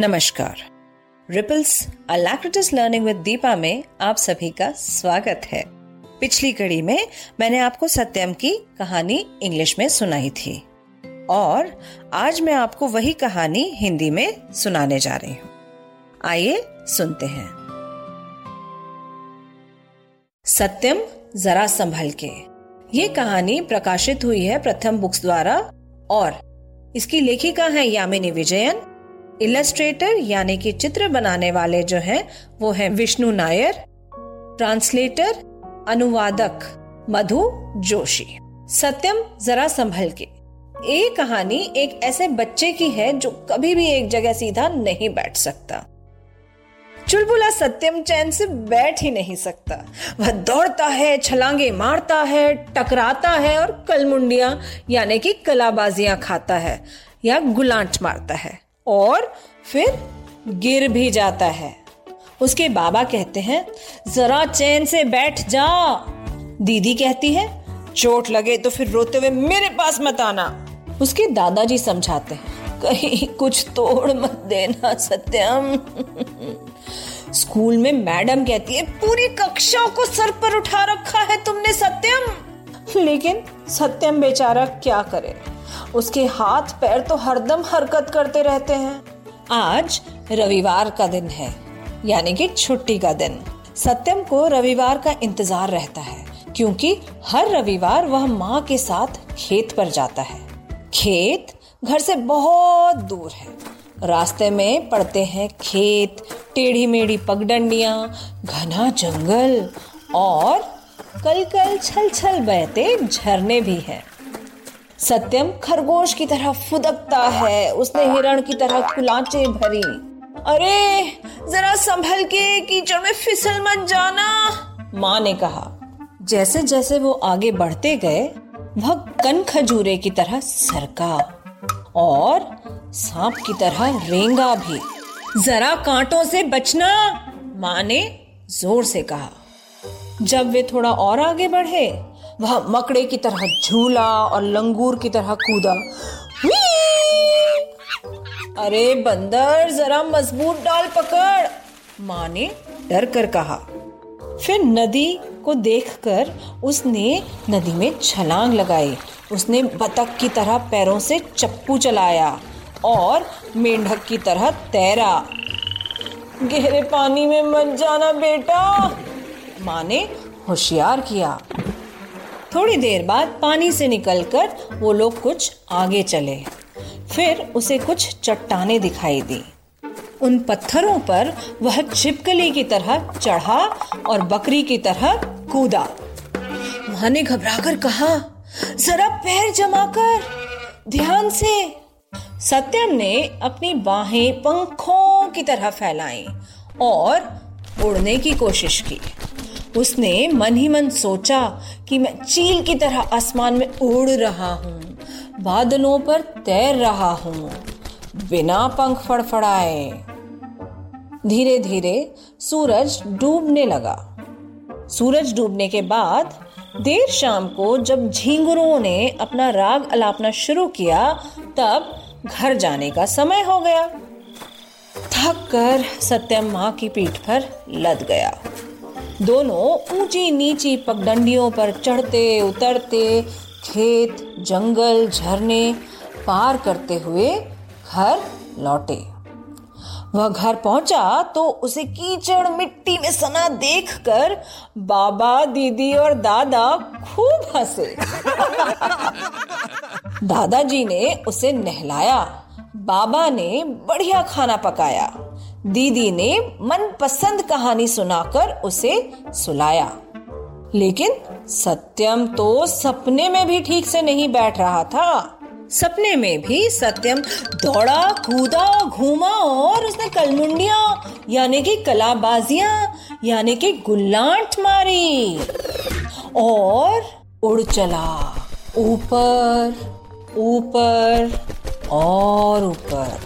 नमस्कार। Ripples Alacritis learning with Deepa में आप सभी का स्वागत है। पिछली कड़ी में मैंने आपको सत्यम की कहानी इंग्लिश में सुनाई थी। और आज मैं आपको वही कहानी हिंदी में सुनाने जा रही हूँ। आइए सुनते हैं। सत्यम, जरा संभल के। ये कहानी प्रकाशित हुई है प्रथम बुक्स द्वारा और इसकी लेखिका है यामिनी विजयन इलस्ट्रेटर यानी कि चित्र बनाने वाले जो हैं, वो हैं विष्णु नायर ट्रांसलेटर अनुवादक मधु जोशी। सत्यम जरा संभल के। ये कहानी एक ऐसे बच्चे की है जो कभी भी एक जगह सीधा नहीं बैठ सकता। चुलबुला सत्यम चैन से बैठ ही नहीं सकता। वह दौड़ता है, छलांगे मारता है, टकराता है और कलमुंडिया, यानी कि कलाबाजियाँ खाता है या गुलांट मारता है। और फिर गिर भी जाता है। उसके बाबा कहते हैं, जरा चैन से बैठ जा। दीदी कहती है, चोट लगे तो फिर रोते हुए मेरे पास मत आना। उसके दादाजी समझाते हैं, कहीं कुछ तोड़ मत देना सत्यम। स्कूल में मैडम कहती है, पूरी कक्षा को सर पर उठा रखा है तुमने सत्यम। लेकिन सत्यम बेचारा क्या करे? उसके हाथ पैर तो हरदम हरकत करते रहते हैं। आज रविवार का दिन है, यानी कि छुट्टी का दिन। सत्यम को रविवार का इंतज़ार रहता है, क्योंकि हर रविवार वह माँ के साथ खेत पर जाता है। खेत घर से बहुत दूर है। रास्ते में पड़ते हैं खेत टेढ़ी मेढ़ी पगडंडिया, घना जंगल और कल कल छल छल बहते झरने भी हैं। सत्यम खरगोश की तरह फुदकता है। उसने हिरण की तरह कुलाचे भरी। अरे, जरा संभल के कीचड़ में फिसल मत जाना, माँ ने कहा। जैसे जैसे वो आगे बढ़ते गए, वह कन खजूरे की तरह सरका और सांप की तरह रेंगा भी। जरा कांटों से बचना, माँ ने ज़ोर से कहा। जब वे थोड़ा और आगे बढ़े वह मकड़े की तरह झूला और लंगूर की तरह कूदा। अरे बंदर, जरा मज़बूत डाल पकड़, माँ ने डर कर कहा। फिर नदी को देखकर उसने नदी में छलांग लगाई। उसने बतख की तरह पैरों से चप्पू चलाया और मेंढक की तरह तैरा। गहरे पानी में मत जाना बेटा, माँ ने होशियार किया। थोड़ी देर बाद पानी से निकलकर वो लोग कुछ आगे चले। फिर उसे कुछ चट्टाने दिखाई दी। उन पत्थरों पर वह छिपकली की तरह चढ़ा और बकरी की तरह कूदा। वहाँ ने घबराकर कहा, जरा पैर जमाकर, ध्यान से। सत्यम ने अपनी बाहें पंखों की तरह फैलाई और उड़ने की कोशिश की। उसने मन ही मन सोचा कि मैं चील की तरह आसमान में उड़ रहा हूँ, बादलों पर तैर रहा हूँ, बिना पंख फड़फड़ाए। धीरे धीरे सूरज डूबने लगा। सूरज डूबने के बाद देर शाम को जब झींगुरों ने अपना राग अलापना शुरू किया, तब घर जाने का समय हो गया। थक कर सत्यम माँ की पीठ पर लद गया। दोनों ऊँची नीची पगडंडियों पर चढ़ते, उतरते, खेत, जंगल झरने पार करते हुए घर लौटे। वह घर पहुँचा तो उसे कीचड़ मिट्टी में सना देखकर बाबा, दीदी और दादा खूब हंसे। दादाजी ने उसे नहलाया। बाबा ने बढ़िया खाना पकाया। दीदी ने मनपसंद कहानी सुनाकर उसे सुलाया। लेकिन सत्यम तो सपने में भी ठीक से नहीं बैठ रहा था। सपने में भी सत्यम दौड़ा, कूदा, घूमा और उसने कलमुंडिया, यानी कि कलाबाजियाँ, यानी कि गुल्लांट मारी और उड़ चला। ऊपर ऊपर और ऊपर।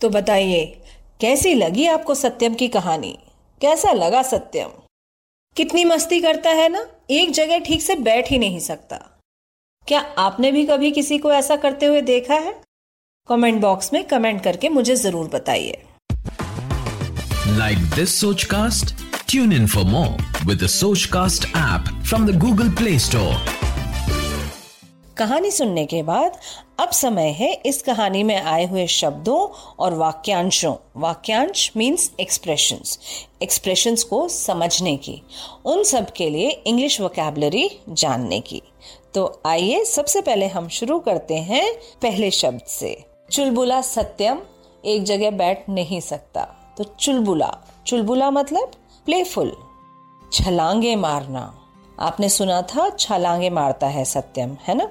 तो बताइए कैसी लगी आपको सत्यम की कहानी? कैसा लगा सत्यम? कितनी मस्ती करता है ना? एक जगह ठीक से बैठ ही नहीं सकता। क्या आपने भी कभी किसी को ऐसा करते हुए देखा है? कमेंट बॉक्स में कमेंट करके मुझे ज़रूर बताइए। Like this Soch cast tune in for more with Soch cast app from the Google Play Store कहानी सुनने के बाद अब समय है इस कहानी में आए हुए शब्दों और वाक्यांशों। वाक्यांश मीन्स एक्सप्रेशंस एक्सप्रेशंस को समझने की। उन सब के लिए इंग्लिश वोकेबलरी जानने की। तो आइए सबसे पहले हम शुरू करते हैं पहले शब्द से। चुलबुला सत्यम, एक जगह बैठ नहीं सकता। तो चुलबुला। चुलबुला मतलब प्लेफुल छलांगे मारना। आपने सुना था, छलांगे मारता है सत्यम, है ना?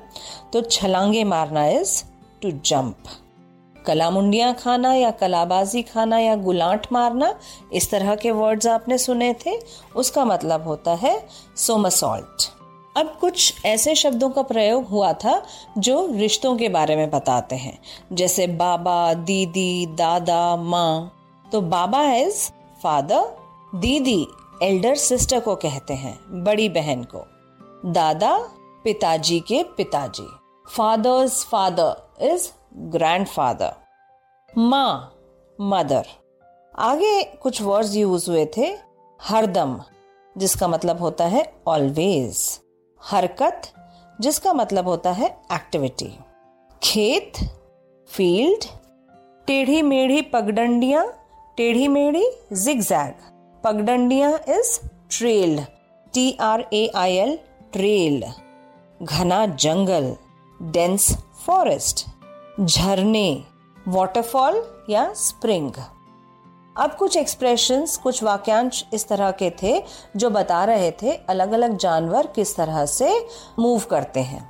तो छलांगे मारना इज़ टू जंप कला मुंडिया खाना या कलाबाजी खाना या गुलाट मारना, इस तरह के वर्ड्स आपने सुने थे, उसका मतलब होता है सोमसॉल्ट अब कुछ ऐसे शब्दों का प्रयोग हुआ था, जो रिश्तों के बारे में बताते हैं। जैसे बाबा, दीदी, दादा, माँ। तो बाबा इज़ फादर दीदी एल्डर सिस्टर को कहते हैं, बड़ी बहन को। दादा, पिताजी के पिताजी। फादर्स, फादर इज़ ग्रैंडफादर माँ, मदर। आगे कुछ वर्ड्स यूज़ हुए थे, हरदम, जिसका मतलब होता है ऑलवेज हरकत, जिसका मतलब होता है एक्टिविटी खेत फ़ील्ड टेढ़ी मेढ़ी पगडंडियाँ टेढ़ी मेढ़ी zigzag पगडंडिया is trail T R A I L trail घना जंगल. डेंस फॉरेस्ट झरने. वाटरफॉल या स्प्रिंग अब कुछ एक्सप्रेशंस कुछ वाक्यांश इस तरह के थे जो बता रहे थे अलग अलग जानवर किस तरह से मूव करते हैं।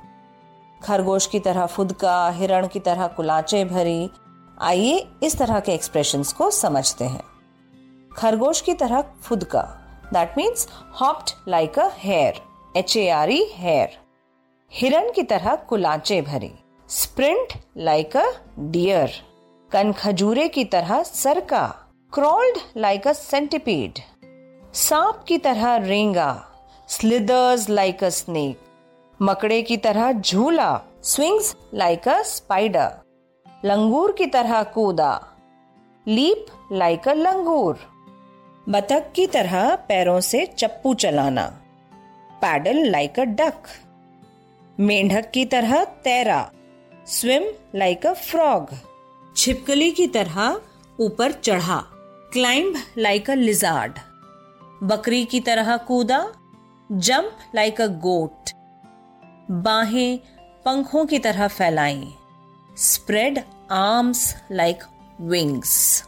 खरगोश की तरह फुदका, हिरण की तरह कुलाचे भरी। आइए इस तरह के एक्सप्रेशंस को समझते हैं। खरगोश की तरह फुदका that means hopped like a hare H A R E hare हिरन की तरह कुलाचे भरी। स्प्रिंट लाइक अ डियर कन खजूरे की तरह सरका। क्रॉल्ड लाइक अ सेंटिपीड सांप की तरह रेंगा। स्लिदर्स लाइक अ स्नेक मकड़े की तरह झूला। स्विंग्स लाइक अ स्पाइडर लंगूर की तरह कूदा। Leap like a langur. बतख की तरह पैरों से चप्पू चलाना। पैडल लाइक अ डक मेंढक की तरह तैरा। स्विम लाइक अ फ्रॉग छिपकली की तरह ऊपर चढ़ा। क्लाइंब लाइक अ लिजार्ड बकरी की तरह कूदा। जंप लाइक अ गोट बाहें पंखों की तरह फैलाई। स्प्रेड आर्म्स लाइक विंग्स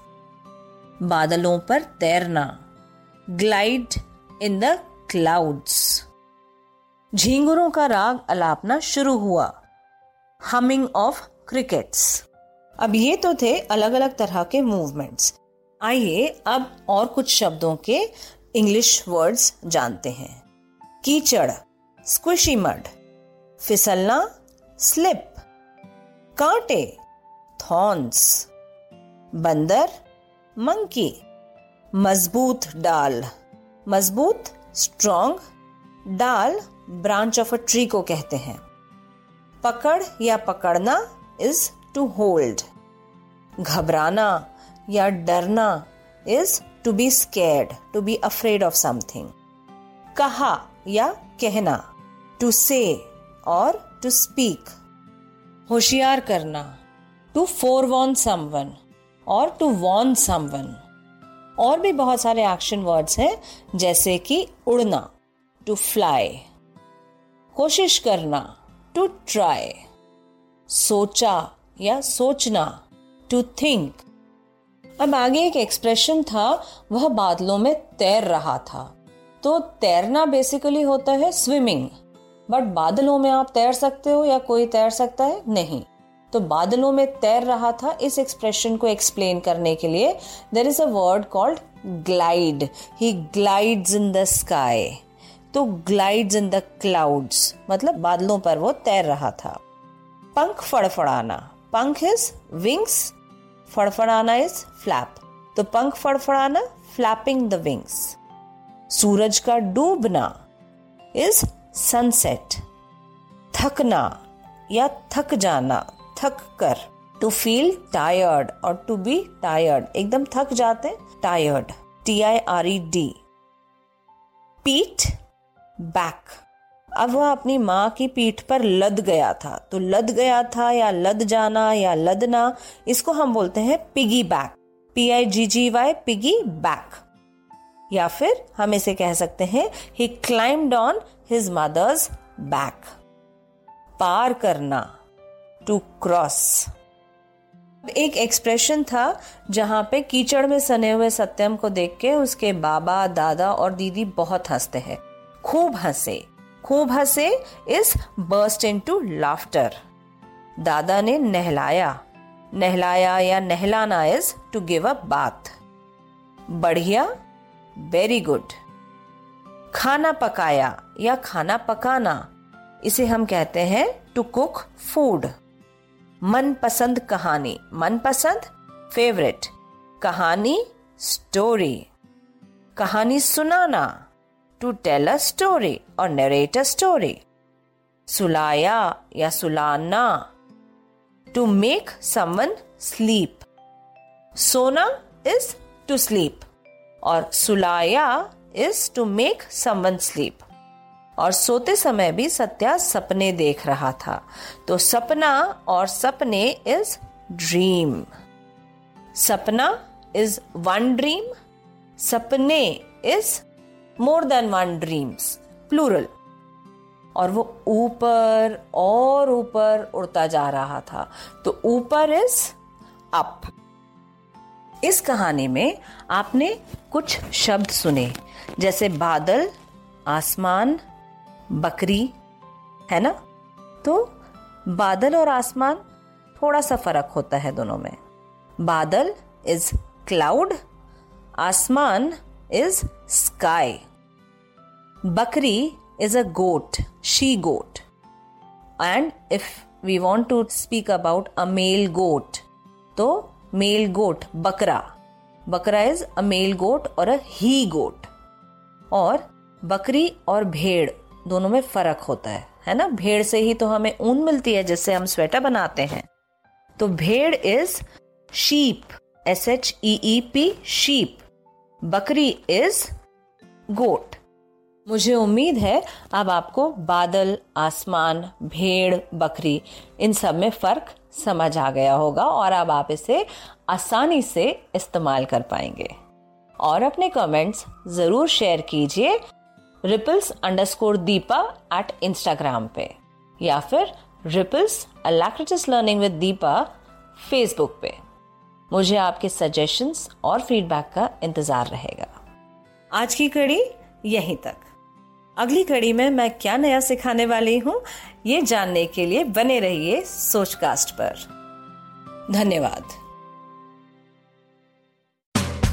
बादलों पर तैरना। ग्लाइड इन द क्लाउड्स झींगुरों का राग अलापना शुरू हुआ। हमिंग ऑफ़ क्रिकेट्स अब ये तो थे अलग अलग तरह के मूवमेंट्स आइए अब और कुछ शब्दों के इंग्लिश वर्ड्स जानते हैं। कीचड़ स्क्विशी मड फिसलना स्लिप कांटे थॉर्न्स बंदर मंकी, मज़बूत डाल मज़बूत स्ट्रॉन्ग डाल ब्रांच ऑफ़ अ ट्री को कहते हैं। पकड़ या पकड़ना इज़ टू होल्ड घबराना या डरना is to be scared to be afraid of something कहा या कहना टू से और टू स्पीक होशियार करना टू फोर वॉन समवन और टू वॉर्न समवन और भी बहुत सारे एक्शन वर्ड्स हैं, जैसे कि उड़ना टू फ्लाई कोशिश करना टू ट्राई सोचा या सोचना टू थिंक अब आगे एक एक्सप्रेशन था, वह बादलों में तैर रहा था। तो तैरना बेसिकली होता है स्विमिंग बट बादलों में आप तैर सकते हो या कोई तैर सकता है? नहीं। तो बादलों में तैर रहा था इस एक्सप्रेशन को एक्सप्लेन करने के लिए। There is a word called glide he glides in the sky तो ग्लाइड्स इन द क्लाउड्स मतलब बादलों पर वो तैर रहा था। पंख फड़फड़ाना। पंख इज़ विंग्स फड़फड़ाना इज़ फ्लैप तो पंख फड़फड़ाना फ्लैपिंग द विंग्स सूरज का डूबना इज़ सनसेट थकना या थक जाना। थक कर। टू फील टायर्ड और टू बी टायर्ड एकदम थक जाते tired T I R E D पीठ बैक अब वह अपनी माँ की पीठ पर लद गया था। तो लद गया था या लद जाना या लदना, इसको हम बोलते हैं piggy back P I G G Y piggy back या फिर हम इसे कह सकते हैं he climbed on his mother's back पार करना। टू क्रॉस एक एक्सप्रेशन था जहाँ पे कीचड़ में सने हुए सत्यम को देख के उसके बाबा, दादा और दीदी बहुत हँसते हैं। खूब हंसे। खूब हंसे इस बर्स्ट इन टू लाफ्टर दादा ने नहलाया। नहलाया या नहलाना is to give a bath बढ़िया। वेरी गुड खाना पकाया या खाना पकाना। इसे हम कहते हैं टू कुक फ़ूड मनपसंद कहानी। मनपसंद? फेवरेट कहानी? स्टोरी कहानी सुनाना। टू टेल अ स्टोरी और नरेट अ स्टोरी सुलाया या सुलाना। टू मेक समवन स्लीप सोना इज़ टू स्लीप और सुलाया is to make someone sleep और सोते समय भी सत्या सपने देख रहा था। तो सपना और सपने इज़ ड्रीम सपना इज़ वन ड्रीम सपने is more than one dreams plural और वो ऊपर और ऊपर उड़ता जा रहा था। तो ऊपर इज़ अप इस कहानी में आपने कुछ शब्द सुने, जैसे बादल, आसमान बकरी, है ना? तो बादल और आसमान थोड़ा सा फ़र्क होता है दोनों में। बादल इज़ क्लाउड आसमान इज़ स्काई बकरी is a goat she goat and if we want to speak about a male goat तो मेल गोट बकरा। बकरा इज़ अ मेल गोट और अ ही गोट और बकरी और भेड़ दोनों में फ़र्क होता है है ना? भेड़ से ही तो हमें ऊन मिलती है जिससे हम स्वेटर बनाते हैं। तो भेड़ is sheep S H E E P sheep बकरी इज़ गोट मुझे उम्मीद है अब आपको बादल, आसमान, भेड़, बकरी, इन सब में फ़र्क समझ आ गया होगा और अब आप इसे आसानी से इस्तेमाल कर पाएँगे। और अपने कमेंट्स ज़रूर शेयर कीजिए। Ripples underscore Deepa at Instagram पे, या फिर Ripples Alacritis learning with Deepa Facebook पे। मुझे आपके सजेशंस और फीडबैक का इंतज़ार रहेगा। आज की कड़ी यहीं तक। अगली कड़ी में मैं क्या नया सिखाने वाली हूँ, ये जानने के लिए बने रहिए सोचकास्ट पर। धन्यवाद।